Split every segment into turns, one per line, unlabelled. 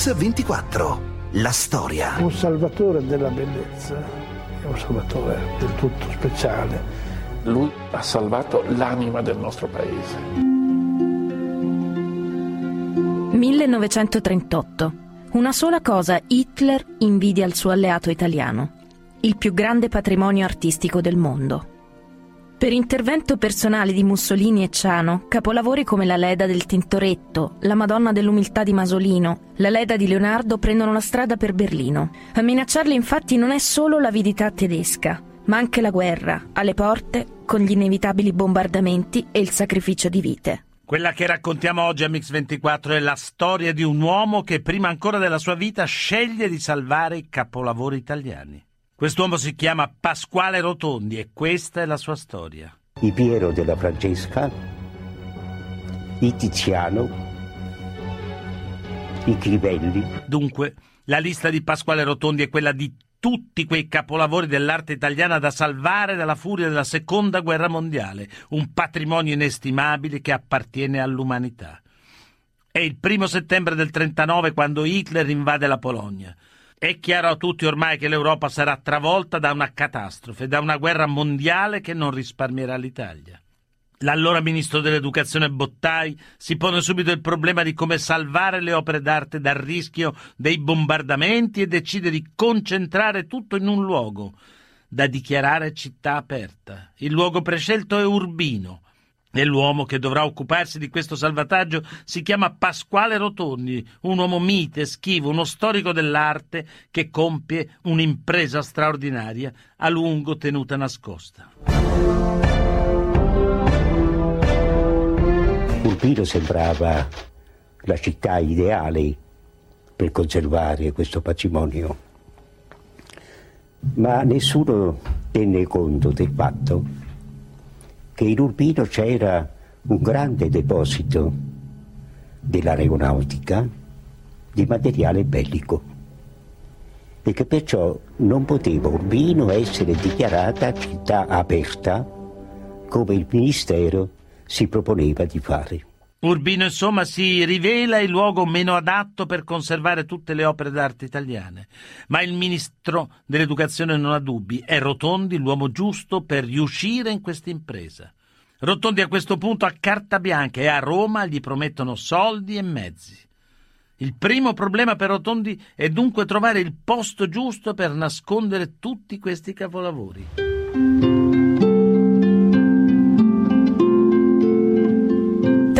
Mix24. La storia.
Un salvatore della bellezza è un salvatore del tutto speciale.
Lui ha salvato l'anima del nostro paese.
1938. Una sola cosa Hitler invidia al suo alleato italiano, il più grande patrimonio artistico del mondo. Per intervento personale di Mussolini e Ciano, capolavori come la Leda del Tintoretto, la Madonna dell'Umiltà di Masolino, la Leda di Leonardo prendono la strada per Berlino. A minacciarli infatti non è solo l'avidità tedesca, ma anche la guerra, alle porte, con gli inevitabili bombardamenti e il sacrificio di vite.
Quella che raccontiamo oggi a Mix24 è la storia di un uomo che prima ancora della sua vita sceglie di salvare i capolavori italiani. Quest'uomo si chiama Pasquale Rotondi e questa è la sua storia.
I Piero della Francesca, i Tiziano, i Crivelli.
Dunque, la lista di Pasquale Rotondi è quella di tutti quei capolavori dell'arte italiana da salvare dalla furia della seconda guerra mondiale, un patrimonio inestimabile che appartiene all'umanità. È il primo settembre del 39 quando Hitler invade la Polonia. È chiaro a tutti ormai che l'Europa sarà travolta da una catastrofe, da una guerra mondiale che non risparmierà l'Italia. L'allora ministro dell'Educazione Bottai si pone subito il problema di come salvare le opere d'arte dal rischio dei bombardamenti e decide di concentrare tutto in un luogo, da dichiarare città aperta. Il luogo prescelto è Urbino, e l'uomo che dovrà occuparsi di questo salvataggio si chiama Pasquale Rotondi, un uomo mite, schivo, uno storico dell'arte che compie un'impresa straordinaria, a lungo tenuta nascosta.
Urbino sembrava la città ideale per conservare questo patrimonio, ma nessuno tenne conto del fatto che in Urbino c'era un grande deposito dell'aeronautica di materiale bellico e che perciò non poteva Urbino essere dichiarata città aperta come il Ministero si proponeva di fare.
Urbino insomma si rivela il luogo meno adatto per conservare tutte le opere d'arte italiane, ma il ministro dell'educazione non ha dubbi, è Rotondi l'uomo giusto per riuscire in questa impresa. Rotondi a questo punto ha carta bianca e a Roma gli promettono soldi e mezzi. Il primo problema per Rotondi è dunque trovare il posto giusto per nascondere tutti questi capolavori.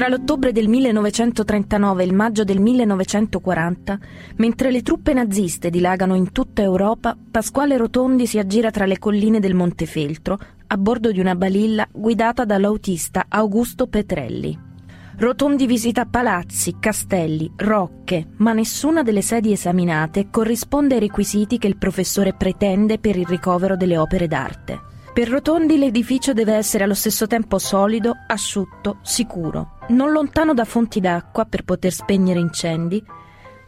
Tra l'ottobre del 1939 e il maggio del 1940, mentre le truppe naziste dilagano in tutta Europa, Pasquale Rotondi si aggira tra le colline del Montefeltro a bordo di una balilla guidata dall'autista Augusto Petrelli. Rotondi visita palazzi, castelli, rocche, ma nessuna delle sedi esaminate corrisponde ai requisiti che il professore pretende per il ricovero delle opere d'arte. Per Rotondi l'edificio deve essere allo stesso tempo solido, asciutto, sicuro, non lontano da fonti d'acqua per poter spegnere incendi,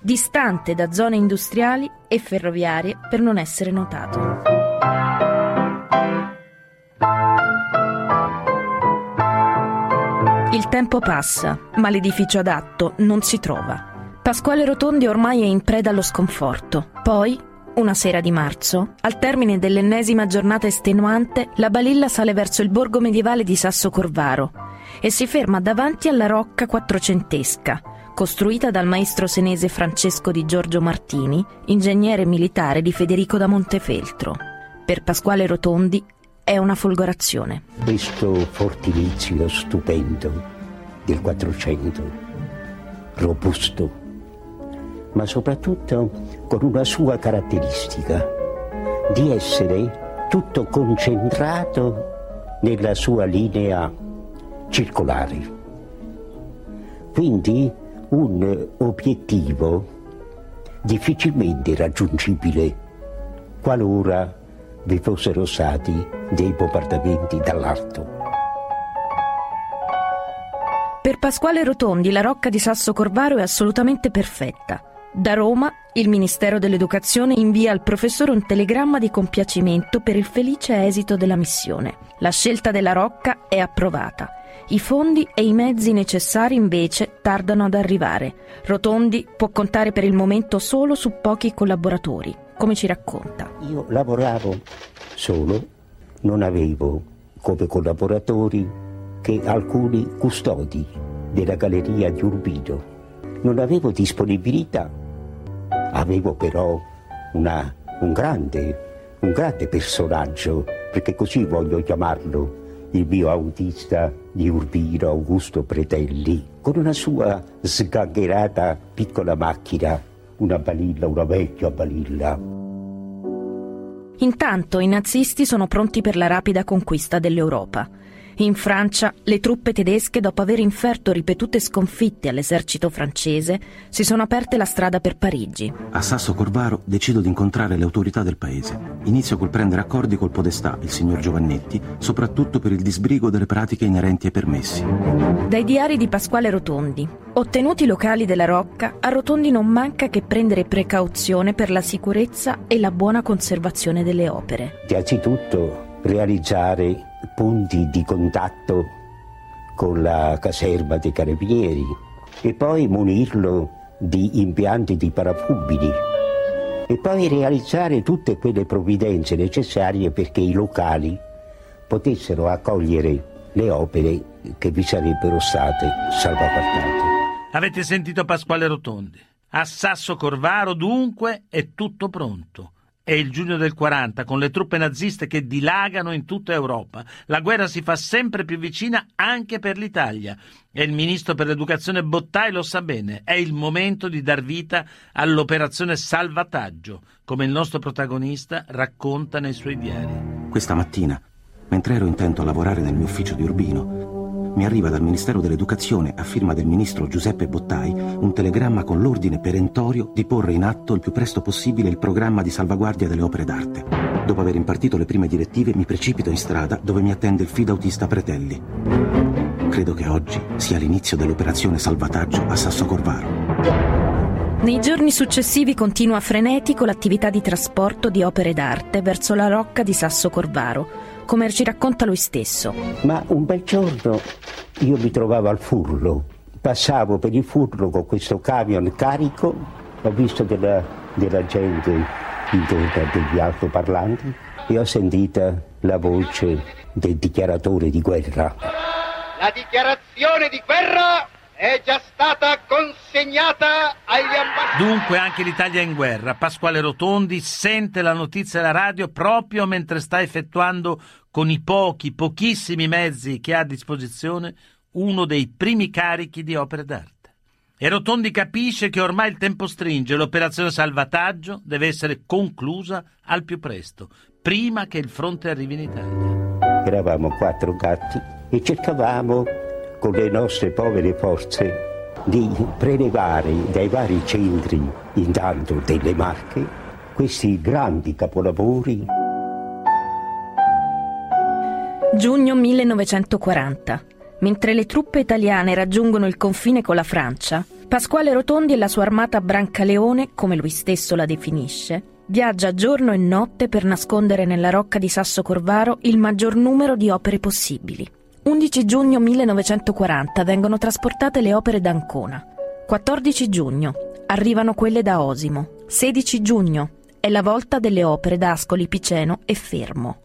distante da zone industriali e ferroviarie per non essere notato. Il tempo passa, ma l'edificio adatto non si trova. Pasquale Rotondi ormai è in preda allo sconforto. Poi una sera di marzo, al termine dell'ennesima giornata estenuante, la balilla sale verso il borgo medievale di Sasso Corvaro e si ferma davanti alla rocca quattrocentesca, costruita dal maestro senese Francesco di Giorgio Martini, ingegnere militare di Federico da Montefeltro. Per Pasquale Rotondi è una folgorazione.
Questo fortilizio stupendo del Quattrocento, robusto, ma soprattutto con una sua caratteristica, di essere tutto concentrato nella sua linea circolare. Quindi un obiettivo difficilmente raggiungibile qualora vi fossero stati dei bombardamenti dall'alto.
Per Pasquale Rotondi la rocca di Sasso Corvaro è assolutamente perfetta da Roma il Ministero dell'Educazione invia al professore un telegramma di compiacimento per il felice esito della missione. La scelta della Rocca è approvata. I fondi e i mezzi necessari invece tardano ad arrivare. Rotondi può contare per il momento solo su pochi collaboratori, come ci racconta.
Io lavoravo solo, non avevo come collaboratori che alcuni custodi della galleria di Urbino. Non avevo disponibilità, avevo però una, un, grande, un grande personaggio, perché così voglio chiamarlo, il mio autista di Urbino, Augusto Pretelli, con una sua sgangherata piccola macchina, una balilla, una vecchia balilla.
Intanto i nazisti sono pronti per la rapida conquista dell'Europa. In Francia, le truppe tedesche, dopo aver inferto ripetute sconfitte all'esercito francese, si sono aperte la strada per Parigi.
A Sasso Corvaro decido di incontrare le autorità del paese. Inizio col prendere accordi col podestà, il signor Giovannetti, soprattutto per il disbrigo delle pratiche inerenti ai permessi.
Dai diari di Pasquale Rotondi. Ottenuti i locali della Rocca, a Rotondi non manca che prendere precauzione per la sicurezza e la buona conservazione delle opere.
Innanzitutto realizzare punti di contatto con la caserma dei carabinieri e poi munirlo di impianti di parafubili e poi realizzare tutte quelle provvidenze necessarie perché i locali potessero accogliere le opere che vi sarebbero state salvaguardate.
Avete sentito Pasquale Rotondi? A Sasso Corvaro dunque è tutto pronto. È il giugno del 40, con le truppe naziste che dilagano in tutta Europa. La guerra si fa sempre più vicina anche per l'Italia. E il ministro per l'educazione Bottai lo sa bene. È il momento di dar vita all'operazione salvataggio, come il nostro protagonista racconta nei suoi diari.
Questa mattina, mentre ero intento a lavorare nel mio ufficio di Urbino, mi arriva dal Ministero dell'Educazione, a firma del ministro Giuseppe Bottai, un telegramma con l'ordine perentorio di porre in atto il più presto possibile il programma di salvaguardia delle opere d'arte. Dopo aver impartito le prime direttive, mi precipito in strada dove mi attende il fidautista Pretelli. Credo che oggi sia l'inizio dell'operazione salvataggio a Sasso Corvaro.
Nei giorni successivi continua frenetico l'attività di trasporto di opere d'arte verso la rocca di Sasso Corvaro, come ci racconta lui stesso.
Ma un bel giorno io mi trovavo al furlo, passavo per il furlo con questo camion carico, ho visto della, della gente intorno degli altoparlanti e ho sentito la voce del dichiaratore di guerra.
La dichiarazione di guerra è già stata consegnata agli ambasciatori.
Dunque anche l'Italia è in guerra. Pasquale Rotondi sente la notizia alla radio proprio mentre sta effettuando con i pochi, pochissimi mezzi che ha a disposizione uno dei primi carichi di opere d'arte. E Rotondi capisce che ormai il tempo stringe, l'operazione salvataggio deve essere conclusa al più presto, prima che il fronte arrivi in Italia.
Eravamo quattro gatti e cercavamo con le nostre povere forze di prelevare dai vari centri, intanto delle Marche, questi grandi capolavori.
Giugno 1940. Mentre le truppe italiane raggiungono il confine con la Francia, Pasquale Rotondi e la sua armata Brancaleone, come lui stesso la definisce, viaggia giorno e notte per nascondere nella rocca di Sasso Corvaro il maggior numero di opere possibili. 11 giugno 1940 vengono trasportate le opere da Ancona. 14 giugno arrivano quelle da Osimo. 16 giugno è la volta delle opere da Ascoli Piceno e Fermo.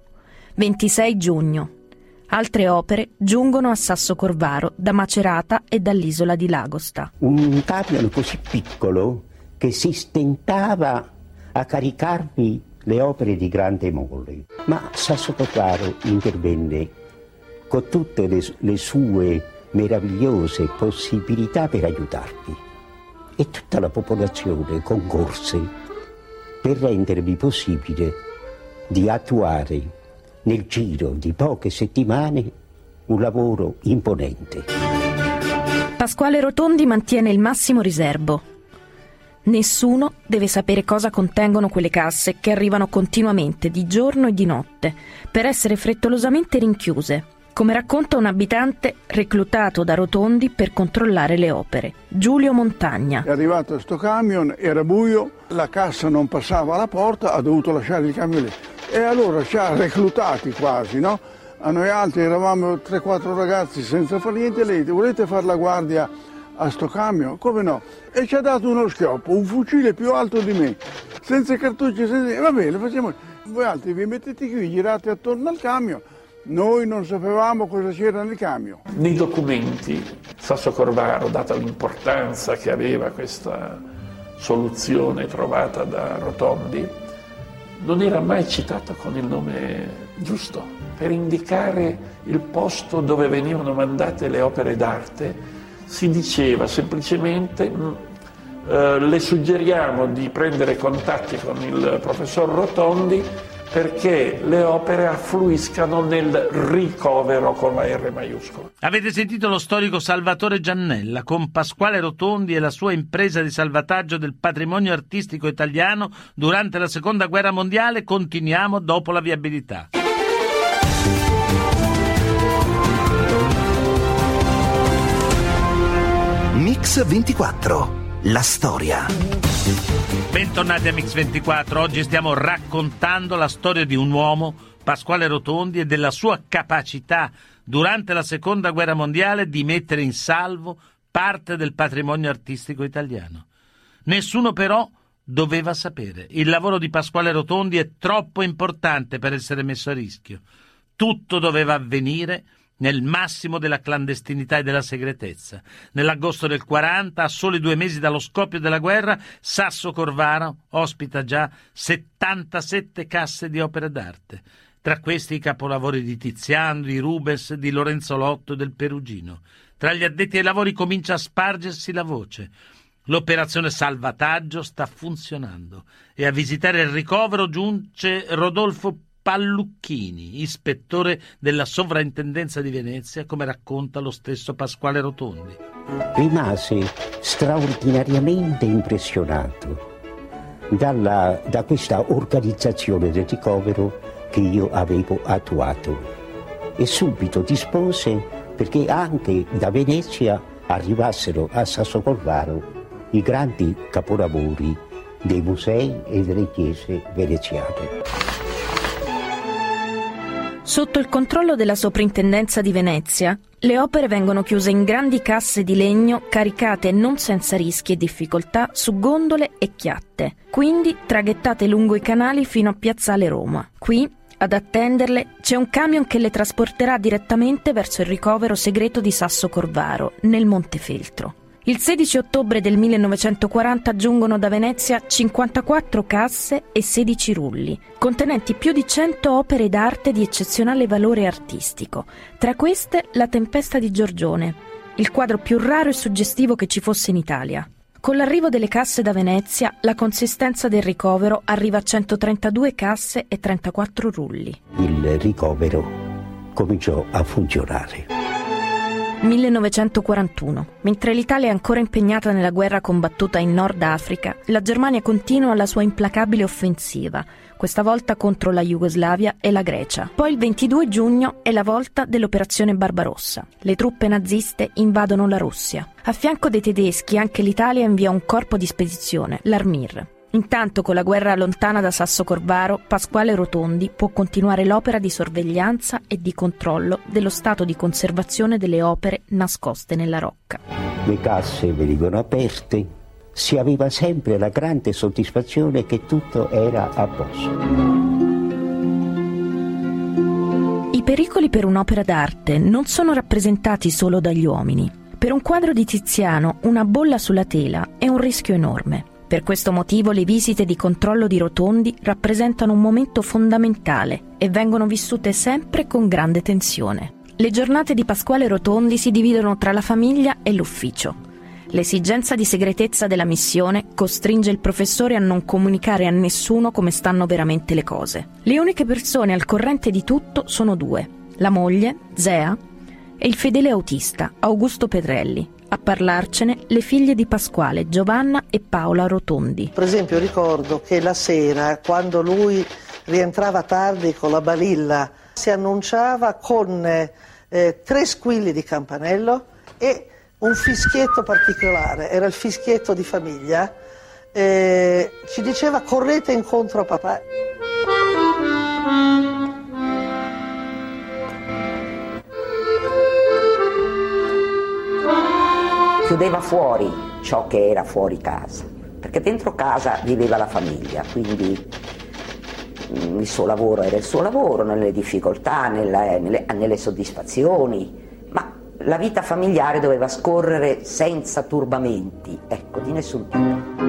26 giugno altre opere giungono a Sasso Corvaro da Macerata e dall'isola di Lagosta.
Un camion così piccolo che si stentava a caricarmi le opere di grande mole. Ma Sasso Corvaro intervenne con tutte le, le sue meravigliose possibilità per aiutarmi. E tutta la popolazione concorse per rendermi possibile di attuare nel giro di poche settimane un lavoro imponente.
Pasquale Rotondi mantiene il massimo riservo. Nessuno deve sapere cosa contengono quelle casse che arrivano continuamente di giorno e di notte per essere frettolosamente rinchiuse come racconta un abitante reclutato da Rotondi per controllare le opere, Giulio Montagna.
È arrivato sto camion, era buio, la cassa non passava alla porta, ha dovuto lasciare il camion lì. E allora ci ha reclutati quasi, no? A noi altri eravamo 3-4 ragazzi senza fare niente, lei volete fare la guardia a sto camion? Come no? E ci ha dato uno schioppo, un fucile più alto di me, senza cartucci, senza... Va bene, facciamo... Voi altri vi mettete qui, girate attorno al camion, noi non sapevamo cosa c'era nel camion.
Nei documenti Sasso Corvaro, data l'importanza che aveva questa soluzione trovata da Rotondi, non era mai citato con il nome giusto per indicare il posto dove venivano mandate le opere d'arte. Si diceva semplicemente eh, le suggeriamo di prendere contatti con il professor Rotondi perché le opere affluiscano nel ricovero con la R maiuscola.
Avete sentito lo storico Salvatore Giannella con Pasquale Rotondi e la sua impresa di salvataggio del patrimonio artistico italiano durante la Seconda Guerra Mondiale? Continuiamo dopo la viabilità.
Mix 24. La storia.
Bentornati a Mix 24. Oggi stiamo raccontando la storia di un uomo, Pasquale Rotondi, e della sua capacità durante la Seconda Guerra Mondiale di mettere in salvo parte del patrimonio artistico italiano. Nessuno però doveva sapere. Il lavoro di Pasquale Rotondi è troppo importante per essere messo a rischio. Tutto doveva avvenire nel massimo della clandestinità e della segretezza. Nell'agosto del 40, a soli due mesi dallo scoppio della guerra, Sasso Corvaro ospita già 77 casse di opere d'arte. Tra questi i capolavori di Tiziano, di Rubens, di Lorenzo Lotto e del Perugino. Tra gli addetti ai lavori comincia a spargersi la voce. L'operazione salvataggio sta funzionando e a visitare il ricovero giunge Rodolfo Pallucchini, ispettore della sovrintendenza di Venezia, come racconta lo stesso Pasquale Rotondi.
Rimase straordinariamente impressionato dalla, da questa organizzazione del ricovero che io avevo attuato e subito dispose perché anche da Venezia arrivassero a Sassocorvaro i grandi capolavori dei musei e delle chiese veneziane.
Sotto il controllo della Soprintendenza di Venezia, le opere vengono chiuse in grandi casse di legno caricate non senza rischi e difficoltà su gondole e chiatte, quindi traghettate lungo i canali fino a Piazzale Roma. Qui, ad attenderle, c'è un camion che le trasporterà direttamente verso il ricovero segreto di Sasso Corvaro, nel Montefeltro. Il 16 ottobre del 1940 giungono da Venezia 54 casse e 16 rulli, contenenti più di 100 opere d'arte di eccezionale valore artistico. Tra queste La Tempesta di Giorgione, il quadro più raro e suggestivo che ci fosse in Italia. Con l'arrivo delle casse da Venezia, la consistenza del ricovero arriva a 132 casse e 34 rulli.
Il ricovero cominciò a funzionare.
1941. Mentre l'Italia è ancora impegnata nella guerra combattuta in Nord Africa, la Germania continua la sua implacabile offensiva, questa volta contro la Jugoslavia e la Grecia. Poi il 22 giugno è la volta dell'operazione Barbarossa. Le truppe naziste invadono la Russia. A fianco dei tedeschi anche l'Italia invia un corpo di spedizione, l'Armir. Intanto, con la guerra lontana da Sasso Corvaro, Pasquale Rotondi può continuare l'opera di sorveglianza e di controllo dello stato di conservazione delle opere nascoste nella rocca.
Le casse venivano aperte, si aveva sempre la grande soddisfazione che tutto era a posto.
I pericoli per un'opera d'arte non sono rappresentati solo dagli uomini. Per un quadro di Tiziano, una bolla sulla tela è un rischio enorme. Per questo motivo le visite di controllo di Rotondi rappresentano un momento fondamentale e vengono vissute sempre con grande tensione. Le giornate di Pasquale Rotondi si dividono tra la famiglia e l'ufficio. L'esigenza di segretezza della missione costringe il professore a non comunicare a nessuno come stanno veramente le cose. Le uniche persone al corrente di tutto sono due, la moglie, Zea, e il fedele autista, Augusto Pedrelli, a parlarcene le figlie di Pasquale, Giovanna e Paola Rotondi.
Per esempio ricordo che la sera, quando lui rientrava tardi con la balilla, si annunciava con eh, tre squilli di campanello e un fischietto particolare, era il fischietto di famiglia, eh, ci diceva correte incontro a papà.
Chiudeva fuori ciò che era fuori casa, perché dentro casa viveva la famiglia, quindi mm, il suo lavoro era il suo lavoro, nelle difficoltà, nella, nelle, nelle soddisfazioni, ma la vita familiare doveva scorrere senza turbamenti, ecco, di nessun tipo.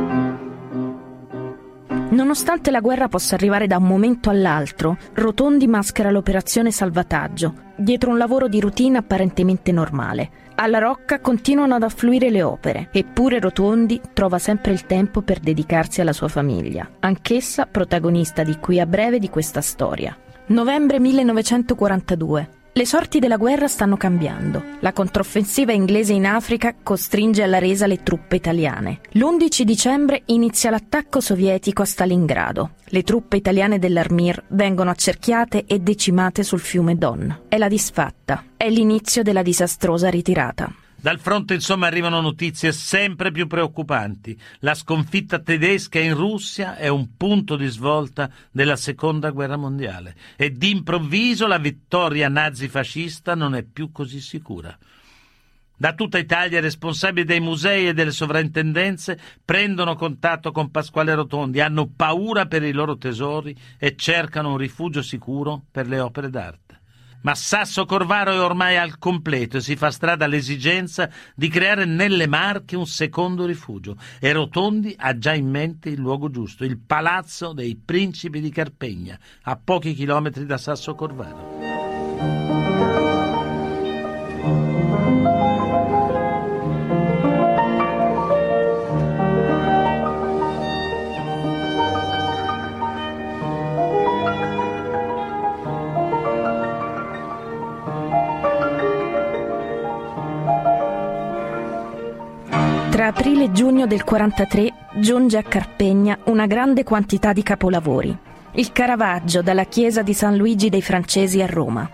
Nonostante la guerra possa arrivare da un momento all'altro, Rotondi maschera l'operazione salvataggio, dietro un lavoro di routine apparentemente normale. Alla Rocca continuano ad affluire le opere, eppure Rotondi trova sempre il tempo per dedicarsi alla sua famiglia, anch'essa protagonista di qui a breve di questa storia. Novembre 1942. Le sorti della guerra stanno cambiando. La controffensiva inglese in Africa costringe alla resa le truppe italiane. L'11 dicembre inizia l'attacco sovietico a Stalingrado. Le truppe italiane dell'Armir vengono accerchiate e decimate sul fiume Don. È la disfatta. È l'inizio della disastrosa ritirata.
Dal fronte, insomma, arrivano notizie sempre più preoccupanti. La sconfitta tedesca in Russia è un punto di svolta della seconda guerra mondiale e d'improvviso la vittoria nazifascista non è più così sicura. Da tutta Italia i responsabili dei musei e delle sovrintendenze prendono contatto con Pasquale Rotondi, hanno paura per i loro tesori e cercano un rifugio sicuro per le opere d'arte. Ma Sasso Corvaro è ormai al completo e si fa strada all'esigenza di creare nelle Marche un secondo rifugio. E Rotondi ha già in mente il luogo giusto, il Palazzo dei Principi di Carpegna, a pochi chilometri da Sasso Corvaro.
Aprile e giugno del 43 giunge a Carpegna una grande quantità di capolavori. Il Caravaggio dalla chiesa di San Luigi dei Francesi a Roma.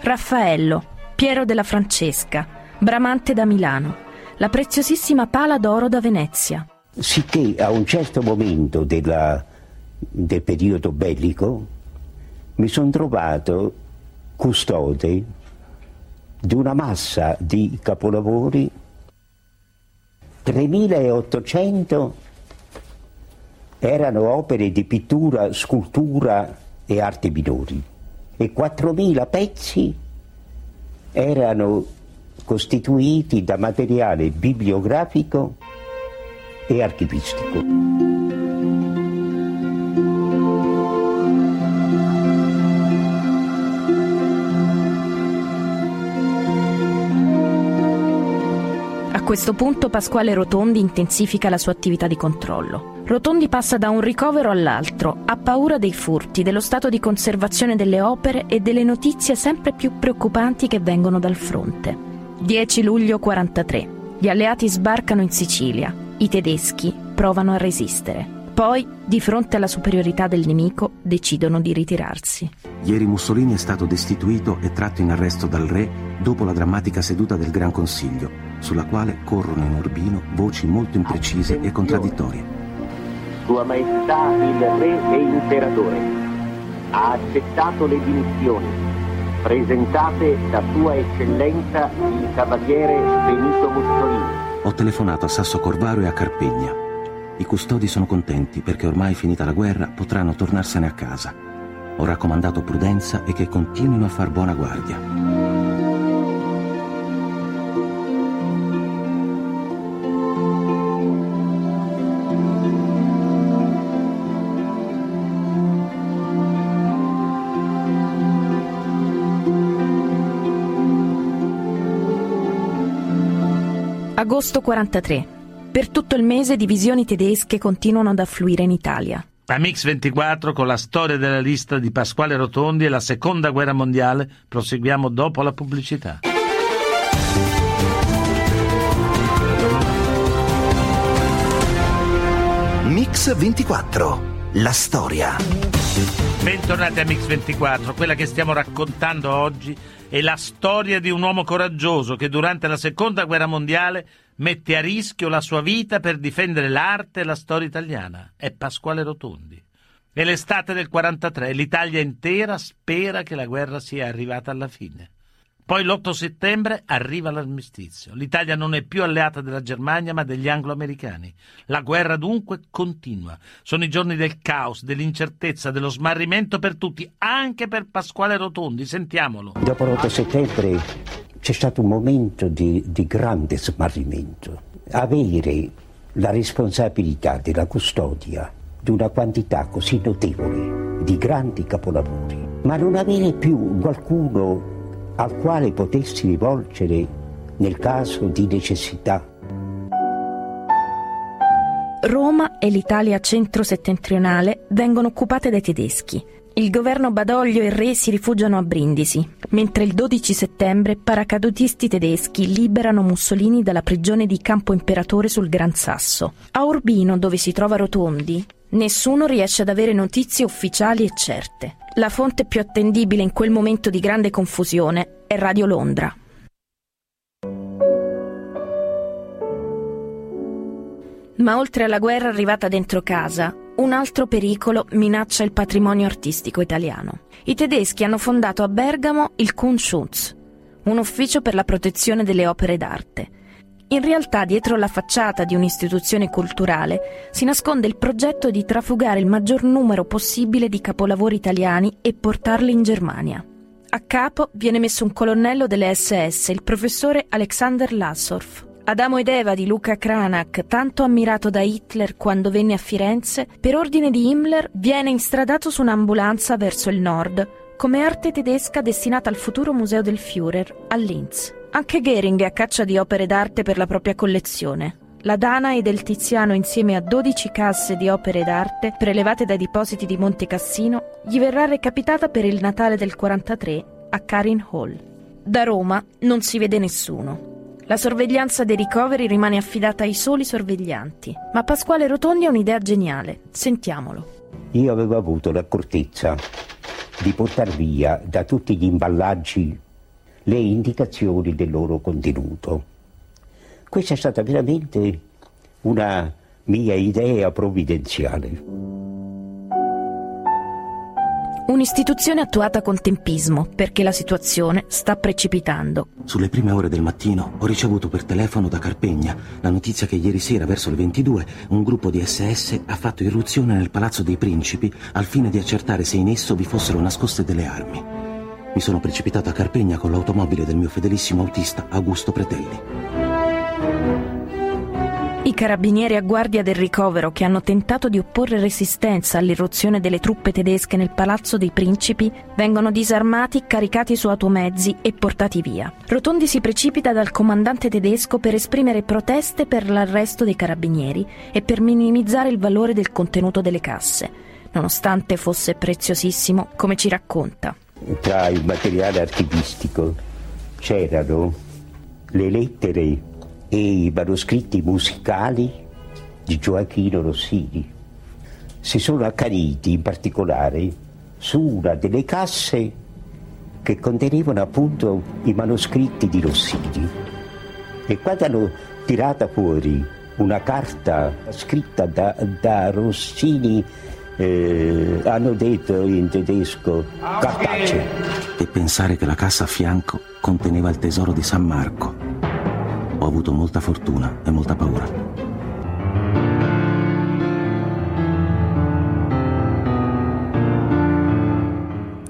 Raffaello, Piero della Francesca, Bramante da Milano, la preziosissima pala d'oro da Venezia.
Sicché a un certo momento della, del periodo bellico mi sono trovato custode di una massa di capolavori 3800 erano opere di pittura, scultura e arti minori e 4000 pezzi erano costituiti da materiale bibliografico e archivistico.
Questo punto Pasquale Rotondi intensifica la sua attività di controllo. Rotondi passa da un ricovero all'altro, ha paura dei furti, dello stato di conservazione delle opere e delle notizie sempre più preoccupanti che vengono dal fronte. 10 luglio 43. Gli alleati sbarcano in Sicilia. I tedeschi provano a resistere. Poi, di fronte alla superiorità del nemico, decidono di ritirarsi.
Ieri Mussolini è stato destituito e tratto in arresto dal re dopo la drammatica seduta del Gran Consiglio, sulla quale corrono in Urbino voci molto imprecise e contraddittorie.
Sua Maestà il Re e Imperatore ha accettato le dimissioni presentate da Sua Eccellenza il Cavaliere Benito Mussolini.
Ho telefonato a Sasso Corvaro e a Carpegna. I custodi sono contenti perché ormai finita la guerra potranno tornarsene a casa. Ho raccomandato prudenza e che continuino a far buona guardia.
Agosto 43. Per tutto il mese divisioni tedesche continuano ad affluire in Italia.
A Mix 24 con la storia della lista di Pasquale Rotondi e la seconda guerra mondiale proseguiamo dopo la pubblicità.
Mix 24. La storia.
Bentornati a Mix24, quella che stiamo raccontando oggi è la storia di un uomo coraggioso che durante la seconda guerra mondiale mette a rischio la sua vita per difendere l'arte e la storia italiana. È Pasquale Rotondi. È l'estate del 43 e l'Italia intera spera che la guerra sia arrivata alla fine. Poi l'8 settembre arriva l'armistizio. L'Italia non è più alleata della Germania ma degli anglo-americani. La guerra dunque continua. Sono i giorni del caos, dell'incertezza, dello smarrimento per tutti, anche per Pasquale Rotondi. Sentiamolo.
Dopo l'8 settembre c'è stato un momento di, di grande smarrimento. Avere la responsabilità della custodia di una quantità così notevole di grandi capolavori, ma non avere più qualcuno al quale potessi rivolgere nel caso di necessità.
Roma e l'Italia centro-settentrionale vengono occupate dai tedeschi. Il governo Badoglio e il re si rifugiano a Brindisi, mentre il 12 settembre paracadutisti tedeschi liberano Mussolini dalla prigione di Campo Imperatore sul Gran Sasso. A Urbino, dove si trova Rotondi, nessuno riesce ad avere notizie ufficiali e certe. La fonte più attendibile in quel momento di grande confusione è Radio Londra. Ma oltre alla guerra arrivata dentro casa, un altro pericolo minaccia il patrimonio artistico italiano. I tedeschi hanno fondato a Bergamo il Kunstschutz, un ufficio per la protezione delle opere d'arte. In realtà, dietro la facciata di un'istituzione culturale si nasconde il progetto di trafugare il maggior numero possibile di capolavori italiani e portarli in Germania. A capo viene messo un colonnello delle SS, il professore Alexander Lassorf. Adamo ed Eva di Luca Cranach, tanto ammirato da Hitler quando venne a Firenze, per ordine di Himmler viene instradato su un'ambulanza verso il nord, come arte tedesca destinata al futuro museo del Führer, a Linz. Anche Goering è a caccia di opere d'arte per la propria collezione. La Dana e del Tiziano insieme a 12 casse di opere d'arte prelevate dai depositi di Monte Cassino gli verrà recapitata per il Natale del 43 a Karin Hall. Da Roma non si vede nessuno. La sorveglianza dei ricoveri rimane affidata ai soli sorveglianti, ma Pasquale Rotondi ha un'idea geniale. Sentiamolo.
Io avevo avuto l'accortezza di portare via da tutti gli imballaggi le indicazioni del loro contenuto. Questa è stata veramente una mia idea provvidenziale.
Un'istituzione attuata con tempismo perché la situazione sta precipitando.
Sulle prime ore del mattino ho ricevuto per telefono da Carpegna la notizia che ieri sera verso le 22 un gruppo di SS ha fatto irruzione nel Palazzo dei Principi al fine di accertare se in esso vi fossero nascoste delle armi. Mi sono precipitato a Carpegna con l'automobile del mio fedelissimo autista Augusto Pretelli.
I carabinieri a guardia del ricovero che hanno tentato di opporre resistenza all'irruzione delle truppe tedesche nel Palazzo dei Principi vengono disarmati, caricati su automezzi e portati via. Rotondi si precipita dal comandante tedesco per esprimere proteste per l'arresto dei carabinieri e per minimizzare il valore del contenuto delle casse, nonostante fosse preziosissimo, come ci racconta.
Tra il materiale archivistico c'erano le lettere e i manoscritti musicali di Gioacchino Rossini. Si sono accaniti in particolare su una delle casse che contenevano appunto i manoscritti di Rossini. E quando hanno tirata fuori una carta scritta da, da Rossini, eh, hanno detto in tedesco cartaceo.
E pensare che la cassa a fianco conteneva il tesoro di San Marco. Ho avuto molta fortuna e molta paura.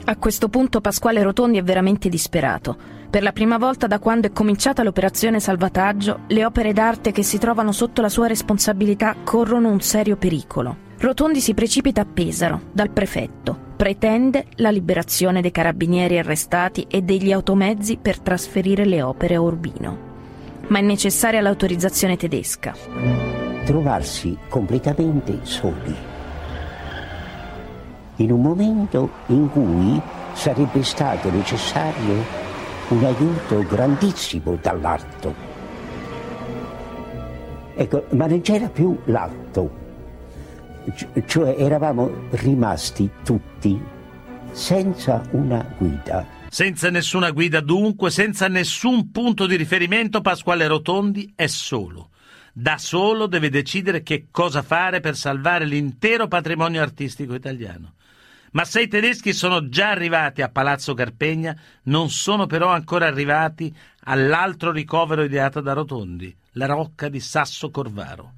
A questo punto Pasquale Rotondi è veramente disperato. Per la prima volta da quando è cominciata l'operazione salvataggio, le opere d'arte che si trovano sotto la sua responsabilità corrono un serio pericolo. Rotondi si precipita a Pesaro, dal prefetto. Pretende la liberazione dei carabinieri arrestati e degli automezzi per trasferire le opere a Urbino ma è necessaria l'autorizzazione tedesca.
Trovarsi completamente soli, in un momento in cui sarebbe stato necessario un aiuto grandissimo dall'alto. Ecco, ma non c'era più l'alto. cioè eravamo rimasti tutti senza una guida.
Senza nessuna guida dunque, senza nessun punto di riferimento, Pasquale Rotondi è solo. Da solo deve decidere che cosa fare per salvare l'intero patrimonio artistico italiano. Ma se i tedeschi sono già arrivati a Palazzo Carpegna, non sono però ancora arrivati all'altro ricovero ideato da Rotondi, la rocca di Sasso Corvaro.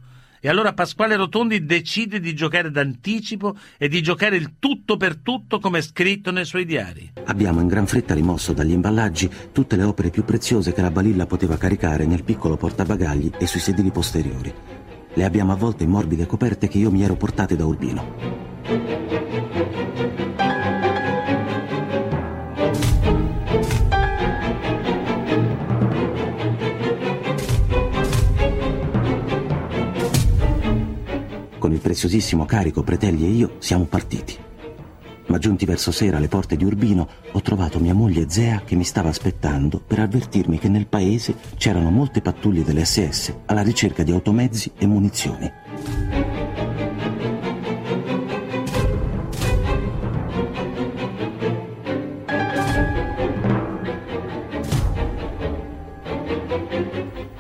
E allora Pasquale Rotondi decide di giocare d'anticipo e di giocare il tutto per tutto come è scritto nei suoi diari.
Abbiamo in gran fretta rimosso dagli imballaggi tutte le opere più preziose che la balilla poteva caricare nel piccolo portabagagli e sui sedili posteriori. Le abbiamo avvolte in morbide coperte che io mi ero portate da Urbino. Preziosissimo carico Pretelli e io siamo partiti. Ma giunti verso sera alle porte di Urbino ho trovato mia moglie Zea che mi stava aspettando per avvertirmi che nel paese c'erano molte pattuglie delle SS alla ricerca di automezzi e munizioni.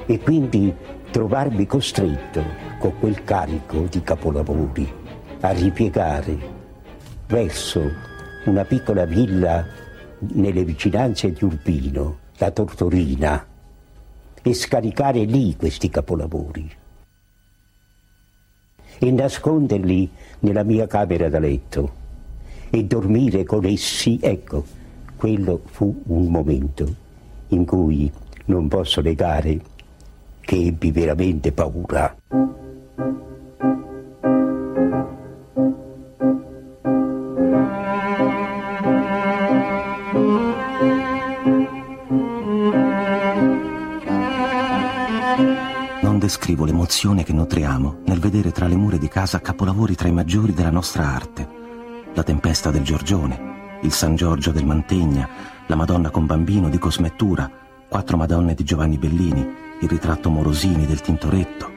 E quindi trovarmi costretto con quel carico di capolavori a ripiegare verso una piccola villa nelle vicinanze di Urbino, la Tortorina, e scaricare lì questi capolavori e nasconderli nella mia camera da letto e dormire con essi, ecco, quello fu un momento in cui non posso negare che ebbi veramente paura.
Non descrivo l'emozione che nutriamo nel vedere tra le mura di casa capolavori tra i maggiori della nostra arte. La tempesta del Giorgione, il San Giorgio del Mantegna, la Madonna con bambino di Cosmettura, quattro Madonne di Giovanni Bellini, il ritratto Morosini del Tintoretto.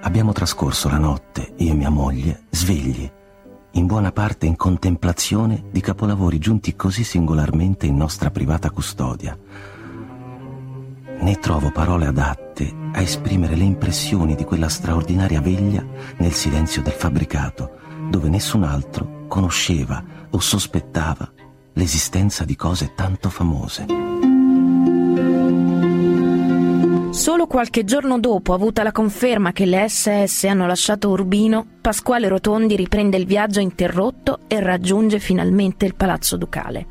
Abbiamo trascorso la notte, io e mia moglie, svegli, in buona parte in contemplazione di capolavori giunti così singolarmente in nostra privata custodia né trovo parole adatte a esprimere le impressioni di quella straordinaria veglia nel silenzio del fabbricato, dove nessun altro conosceva o sospettava l'esistenza di cose tanto famose.
Solo qualche giorno dopo, avuta la conferma che le SS hanno lasciato Urbino, Pasquale Rotondi riprende il viaggio interrotto e raggiunge finalmente il Palazzo Ducale.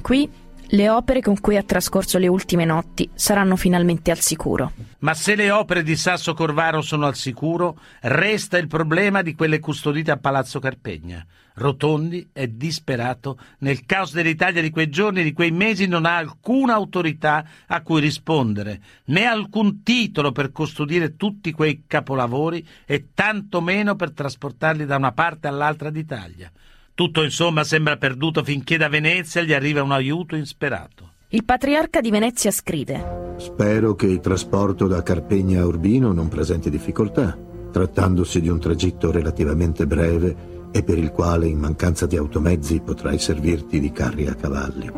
Qui le opere con cui ha trascorso le ultime notti saranno finalmente al sicuro.
Ma se le opere di Sasso Corvaro sono al sicuro, resta il problema di quelle custodite a Palazzo Carpegna. Rotondi è disperato. Nel caos dell'Italia di quei giorni, di quei mesi, non ha alcuna autorità a cui rispondere, né alcun titolo per custodire tutti quei capolavori e tanto meno per trasportarli da una parte all'altra d'Italia. Tutto insomma sembra perduto finché da Venezia gli arriva un aiuto insperato.
Il patriarca di Venezia scrive
Spero che il trasporto da Carpegna a Urbino non presenti difficoltà, trattandosi di un tragitto relativamente breve e per il quale in mancanza di automezzi potrai servirti di carri a cavalli.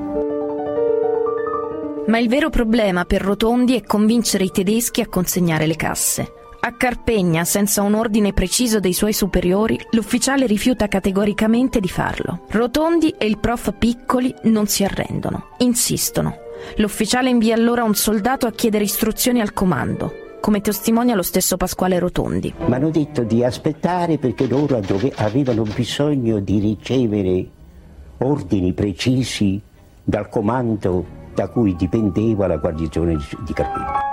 Ma il vero problema per Rotondi è convincere i tedeschi a consegnare le casse. A Carpegna, senza un ordine preciso dei suoi superiori, l'ufficiale rifiuta categoricamente di farlo. Rotondi e il prof Piccoli non si arrendono, insistono. L'ufficiale invia allora un soldato a chiedere istruzioni al comando, come testimonia lo stesso Pasquale Rotondi.
Mi hanno detto di aspettare perché loro avevano bisogno di ricevere ordini precisi dal comando da cui dipendeva la guarnigione di Carpegna.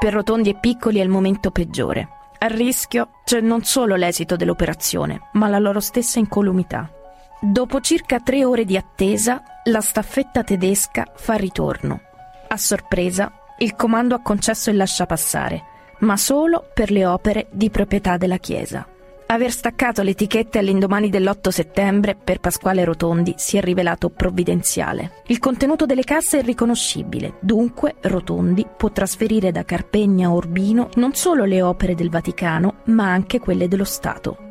Per Rotondi e Piccoli è il momento peggiore. A rischio c'è non solo l'esito dell'operazione, ma la loro stessa incolumità. Dopo circa tre ore di attesa, la staffetta tedesca fa ritorno. A sorpresa, il comando ha concesso il lasciapassare, ma solo per le opere di proprietà della Chiesa. Aver staccato le etichette all'indomani dell'8 settembre per Pasquale Rotondi si è rivelato provvidenziale. Il contenuto delle casse è riconoscibile, dunque Rotondi può trasferire da Carpegna a Urbino non solo le opere del Vaticano, ma anche quelle dello Stato.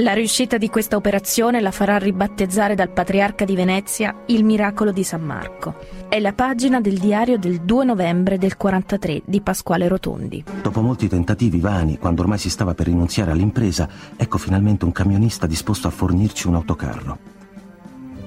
La riuscita di questa operazione la farà ribattezzare dal patriarca di Venezia il miracolo di San Marco. È la pagina del diario del 2 novembre del 43 di Pasquale Rotondi.
Dopo molti tentativi vani, quando ormai si stava per rinunziare all'impresa, ecco finalmente un camionista disposto a fornirci un autocarro.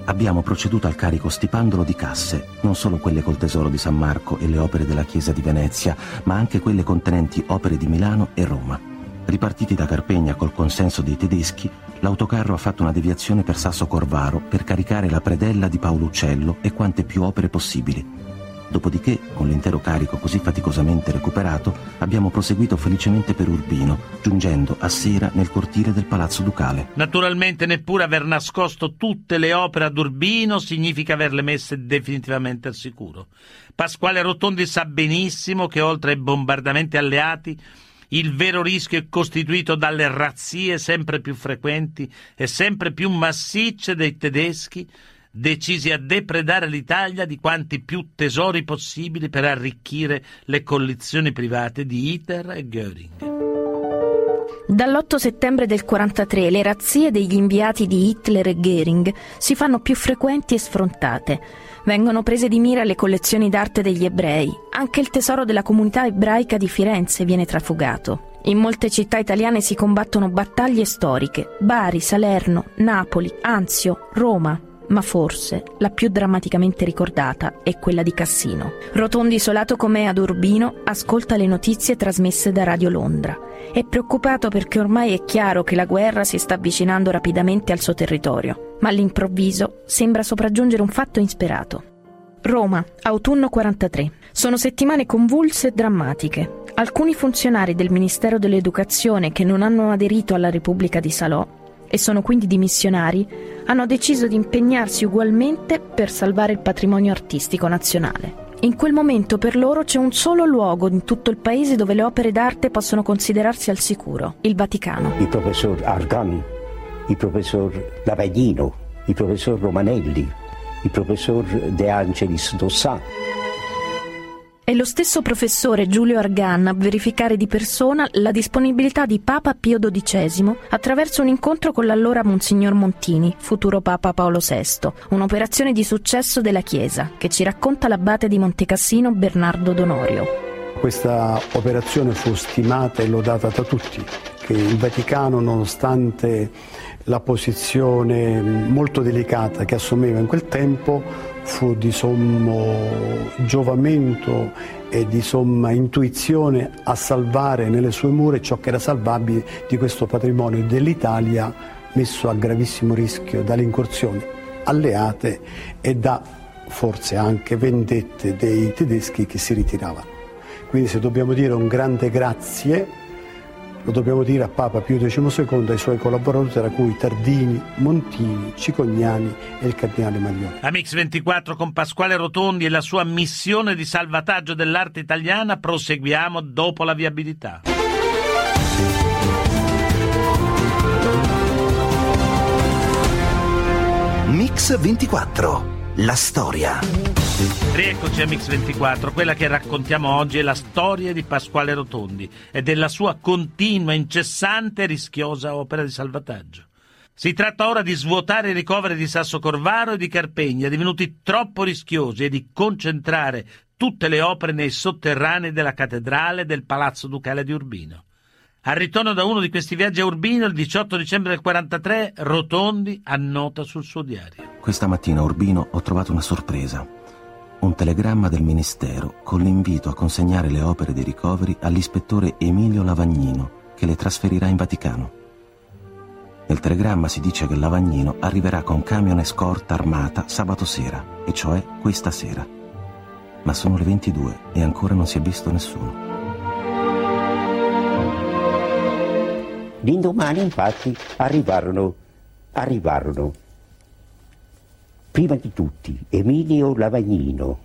Abbiamo proceduto al carico stipandolo di casse, non solo quelle col tesoro di San Marco e le opere della chiesa di Venezia, ma anche quelle contenenti opere di Milano e Roma. Ripartiti da Carpegna col consenso dei tedeschi, l'autocarro ha fatto una deviazione per Sasso Corvaro per caricare la predella di Paolo Uccello e quante più opere possibili. Dopodiché, con l'intero carico così faticosamente recuperato, abbiamo proseguito felicemente per Urbino, giungendo a sera nel cortile del Palazzo Ducale.
Naturalmente neppure aver nascosto tutte le opere ad Urbino significa averle messe definitivamente al sicuro. Pasquale Rotondi sa benissimo che oltre ai bombardamenti alleati il vero rischio è costituito dalle razzie sempre più frequenti e sempre più massicce dei tedeschi, decisi a depredare l'Italia di quanti più tesori possibili per arricchire le collezioni private di Hitler e Göring.
Dall'8 settembre del 43 le razzie degli inviati di Hitler e Göring si fanno più frequenti e sfrontate. Vengono prese di mira le collezioni d'arte degli ebrei. Anche il tesoro della comunità ebraica di Firenze viene trafugato. In molte città italiane si combattono battaglie storiche. Bari, Salerno, Napoli, Anzio, Roma, ma forse la più drammaticamente ricordata è quella di Cassino. Rotondi isolato com'è ad Urbino, ascolta le notizie trasmesse da Radio Londra. È preoccupato perché ormai è chiaro che la guerra si sta avvicinando rapidamente al suo territorio, ma all'improvviso sembra sopraggiungere un fatto insperato. Roma, autunno 43. Sono settimane convulse e drammatiche. Alcuni funzionari del Ministero dell'Educazione che non hanno aderito alla Repubblica di Salò e sono quindi dimissionari, hanno deciso di impegnarsi ugualmente per salvare il patrimonio artistico nazionale. In quel momento per loro c'è un solo luogo in tutto il paese dove le opere d'arte possono considerarsi al sicuro, il Vaticano.
Il professor Argan, il professor Lavagnino, il professor Romanelli, il professor De Angelis Dossà.
È lo stesso professore Giulio Argan a verificare di persona la disponibilità di Papa Pio XII attraverso un incontro con l'allora Monsignor Montini, futuro Papa Paolo VI, un'operazione di successo della Chiesa che ci racconta l'abate di Montecassino Bernardo Donorio.
Questa operazione fu stimata e lodata da tutti, che il Vaticano, nonostante la posizione molto delicata che assumeva in quel tempo, fu di sommo giovamento e di somma intuizione a salvare nelle sue mura ciò che era salvabile di questo patrimonio dell'Italia messo a gravissimo rischio dalle incursioni alleate e da forse anche vendette dei tedeschi che si ritiravano. Quindi se dobbiamo dire un grande grazie lo dobbiamo dire a Papa Pio XII e ai suoi collaboratori, tra cui Tardini, Montini, Cicognani e il Cardinale Maglione.
Amix 24 con Pasquale Rotondi e la sua missione di salvataggio dell'arte italiana proseguiamo dopo la viabilità.
Mix 24. La storia.
Rieccoci a Mix24, quella che raccontiamo oggi è la storia di Pasquale Rotondi e della sua continua, incessante e rischiosa opera di salvataggio. Si tratta ora di svuotare i ricoveri di Sasso Corvaro e di Carpegna, divenuti troppo rischiosi, e di concentrare tutte le opere nei sotterranei della cattedrale del Palazzo Ducale di Urbino. Al ritorno da uno di questi viaggi a Urbino, il 18 dicembre del 43, Rotondi annota sul suo diario.
Questa mattina a Urbino ho trovato una sorpresa. Un telegramma del Ministero con l'invito a consegnare le opere dei ricoveri all'ispettore Emilio Lavagnino, che le trasferirà in Vaticano. Nel telegramma si dice che Lavagnino arriverà con camion escorta armata sabato sera, e cioè questa sera. Ma sono le 22 e ancora non si è visto nessuno.
L'indomani infatti arrivarono, arrivarono prima di tutti Emilio Lavagnino,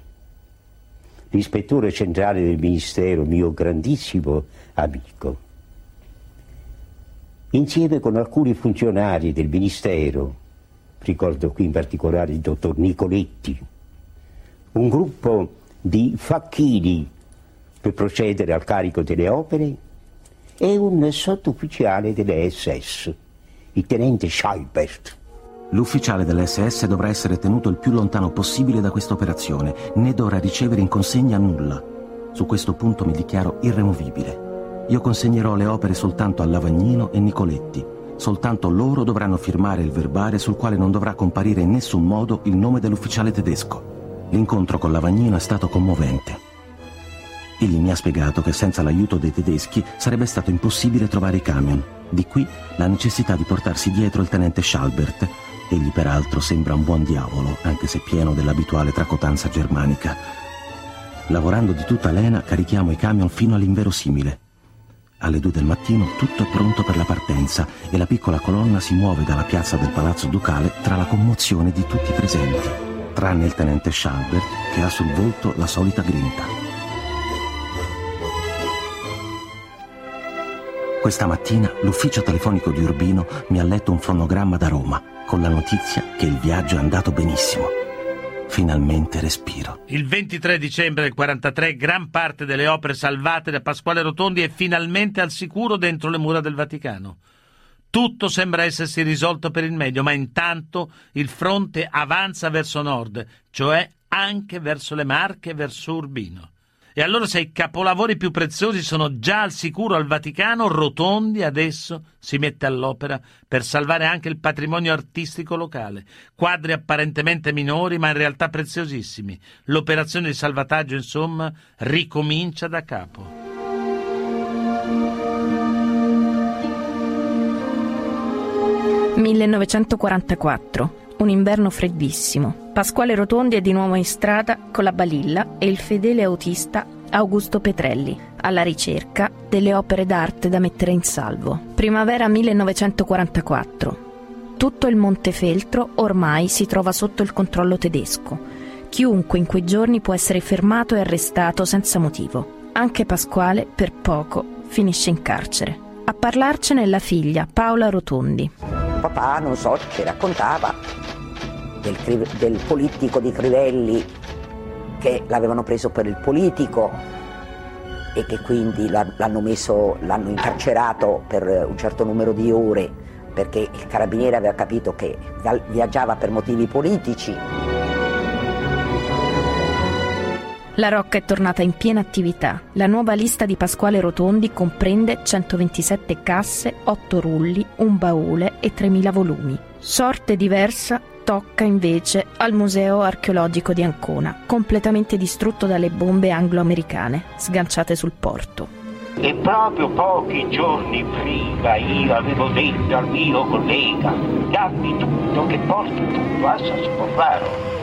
l'ispettore centrale del Ministero, mio grandissimo amico. insieme con alcuni funzionari del Ministero, ricordo qui in particolare il dottor Nicoletti, un gruppo di facchini per procedere al carico delle opere e un sottufficiale delle SS, il tenente Scheibert.
L'ufficiale dell'SS dovrà essere tenuto il più lontano possibile da questa operazione, né dovrà ricevere in consegna nulla. Su questo punto mi dichiaro irremovibile. Io consegnerò le opere soltanto a Lavagnino e Nicoletti. Soltanto loro dovranno firmare il verbale sul quale non dovrà comparire in nessun modo il nome dell'ufficiale tedesco. L'incontro con Lavagnino è stato commovente. Egli mi ha spiegato che senza l'aiuto dei tedeschi sarebbe stato impossibile trovare i camion. Di qui la necessità di portarsi dietro il tenente Schalbert. Egli peraltro sembra un buon diavolo, anche se pieno dell'abituale tracotanza germanica. Lavorando di tutta lena carichiamo i camion fino all'inverosimile. Alle due del mattino tutto è pronto per la partenza e la piccola colonna si muove dalla piazza del Palazzo Ducale tra la commozione di tutti i presenti, tranne il tenente Schalbert che ha sul volto la solita grinta. Questa mattina l'ufficio telefonico di Urbino mi ha letto un fonogramma da Roma con la notizia che il viaggio è andato benissimo. Finalmente respiro.
Il 23 dicembre del 43 gran parte delle opere salvate da Pasquale Rotondi è finalmente al sicuro dentro le mura del Vaticano. Tutto sembra essersi risolto per il meglio, ma intanto il fronte avanza verso nord, cioè anche verso le Marche e verso Urbino. E allora se i capolavori più preziosi sono già al sicuro al Vaticano, Rotondi adesso si mette all'opera per salvare anche il patrimonio artistico locale. Quadri apparentemente minori ma in realtà preziosissimi. L'operazione di salvataggio, insomma, ricomincia da capo.
«1944. Un inverno freddissimo. Pasquale Rotondi è di nuovo in strada con la balilla e il fedele autista Augusto Petrelli, alla ricerca delle opere d'arte da mettere in salvo. Primavera 1944. Tutto il Montefeltro ormai si trova sotto il controllo tedesco. Chiunque in quei giorni può essere fermato e arrestato senza motivo. Anche Pasquale, per poco, finisce in carcere. A parlarcene è la figlia, Paola Rotondi.
Papà, non so, ci raccontava del, del politico di Crivelli che l'avevano preso per il politico e che quindi l'hanno, messo, l'hanno incarcerato per un certo numero di ore perché il carabiniere aveva capito che viaggiava per motivi politici.
La Rocca è tornata in piena attività. La nuova lista di Pasquale Rotondi comprende 127 casse, 8 rulli, un baule e 3.000 volumi. Sorte diversa tocca invece al Museo archeologico di Ancona, completamente distrutto dalle bombe anglo-americane sganciate sul porto.
E proprio pochi giorni prima io avevo detto al mio collega, dammi tutto che porto tutto a Sassucorvaro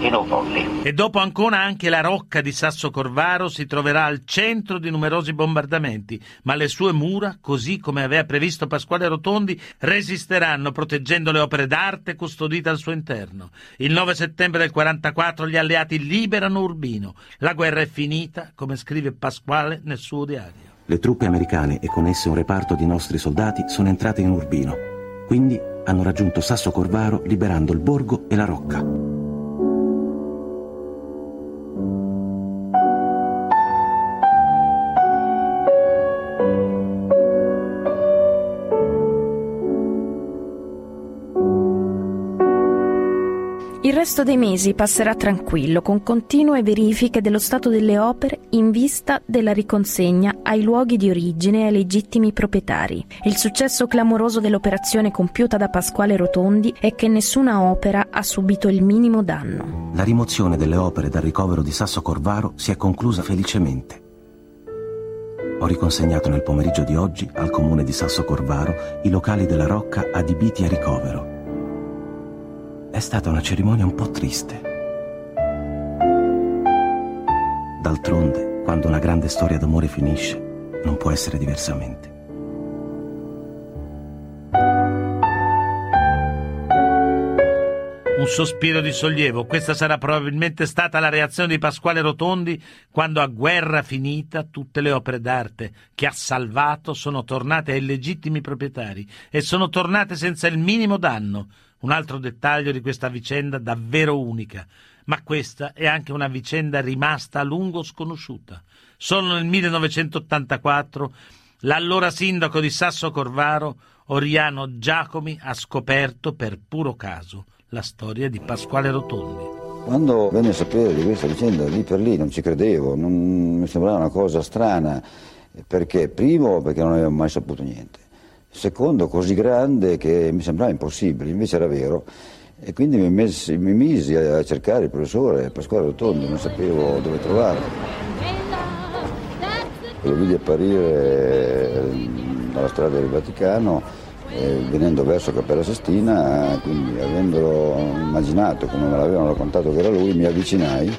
e non volle.
E dopo ancora anche la rocca di Sasso Corvaro si troverà al centro di numerosi bombardamenti, ma le sue mura, così come aveva previsto Pasquale Rotondi, resisteranno proteggendo le opere d'arte custodite al suo interno. Il 9 settembre del 44 gli alleati liberano Urbino. La guerra è finita, come scrive Pasquale nel suo diario.
Le truppe americane e con esse un reparto di nostri soldati sono entrate in Urbino. Quindi hanno raggiunto Sasso Corvaro liberando il borgo e la rocca.
Il resto dei mesi passerà tranquillo, con continue verifiche dello stato delle opere in vista della riconsegna ai luoghi di origine e ai legittimi proprietari. Il successo clamoroso dell'operazione compiuta da Pasquale Rotondi è che nessuna opera ha subito il minimo danno.
La rimozione delle opere dal ricovero di Sasso Corvaro si è conclusa felicemente. Ho riconsegnato nel pomeriggio di oggi al comune di Sasso Corvaro i locali della Rocca adibiti a ricovero è stata una cerimonia un po' triste. D'altronde, quando una grande storia d'amore finisce, non può essere diversamente.
Un sospiro di sollievo, questa sarà probabilmente stata la reazione di Pasquale Rotondi quando a guerra finita tutte le opere d'arte che ha salvato sono tornate ai legittimi proprietari e sono tornate senza il minimo danno. Un altro dettaglio di questa vicenda davvero unica, ma questa è anche una vicenda rimasta a lungo sconosciuta. Solo nel 1984 l'allora sindaco di Sasso Corvaro, Oriano Giacomi, ha scoperto per puro caso la storia di Pasquale Rotondi.
Quando venne a sapere di questa vicenda lì per lì non ci credevo, non, mi sembrava una cosa strana, perché primo perché non avevo mai saputo niente, secondo così grande che mi sembrava impossibile, invece era vero. E quindi mi, messi, mi misi a cercare il professore Pasquale Rotondi, non sapevo dove trovarlo. Lo vidi apparire dalla strada del Vaticano eh, venendo verso Cappella Sestina, quindi avendolo immaginato come me l'avevano raccontato che era lui, mi avvicinai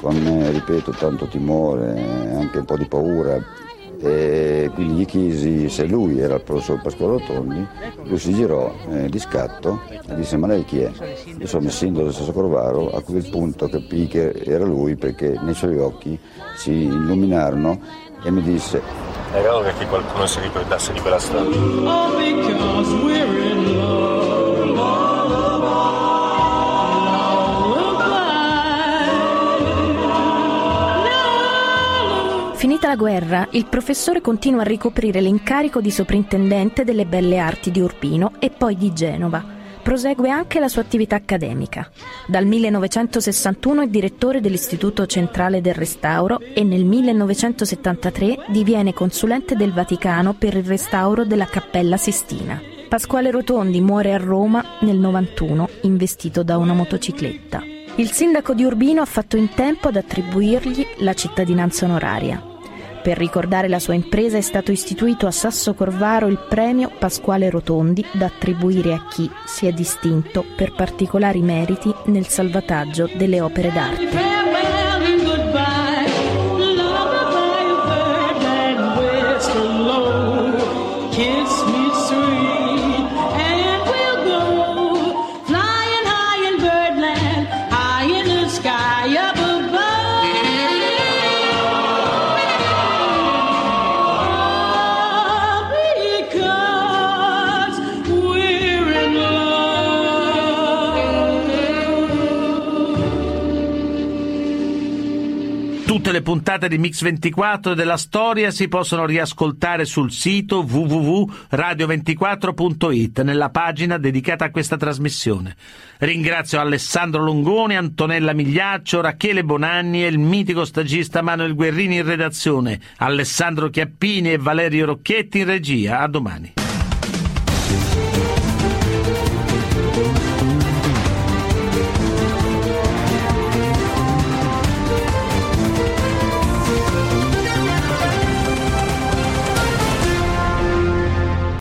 con, eh, ripeto, tanto timore, anche un po' di paura. E quindi gli chiesi se lui era il professor Pasquale Rotondi, lui si girò eh, di scatto e disse ma lei chi è? Io sono il sindaco del Sasso Corvaro, a quel punto capì che era lui perché nei suoi occhi si illuminarono e mi disse
era ora che qualcuno si ricordasse di quella storia.
Finita la guerra, il professore continua a ricoprire l'incarico di soprintendente delle belle arti di Urbino e poi di Genova prosegue anche la sua attività accademica. Dal 1961 è direttore dell'Istituto Centrale del Restauro e nel 1973 diviene consulente del Vaticano per il restauro della Cappella Sistina. Pasquale Rotondi muore a Roma nel 91 investito da una motocicletta. Il sindaco di Urbino ha fatto in tempo ad attribuirgli la cittadinanza onoraria. Per ricordare la sua impresa è stato istituito a Sasso Corvaro il premio Pasquale Rotondi da attribuire a chi si è distinto per particolari meriti nel salvataggio delle opere d'arte.
Le puntate di Mix24 della storia si possono riascoltare sul sito www.radio24.it nella pagina dedicata a questa trasmissione. Ringrazio Alessandro Longoni, Antonella Migliaccio, Rachele Bonanni e il mitico stagista Manuel Guerrini in redazione, Alessandro Chiappini e Valerio Rocchetti in regia. A domani.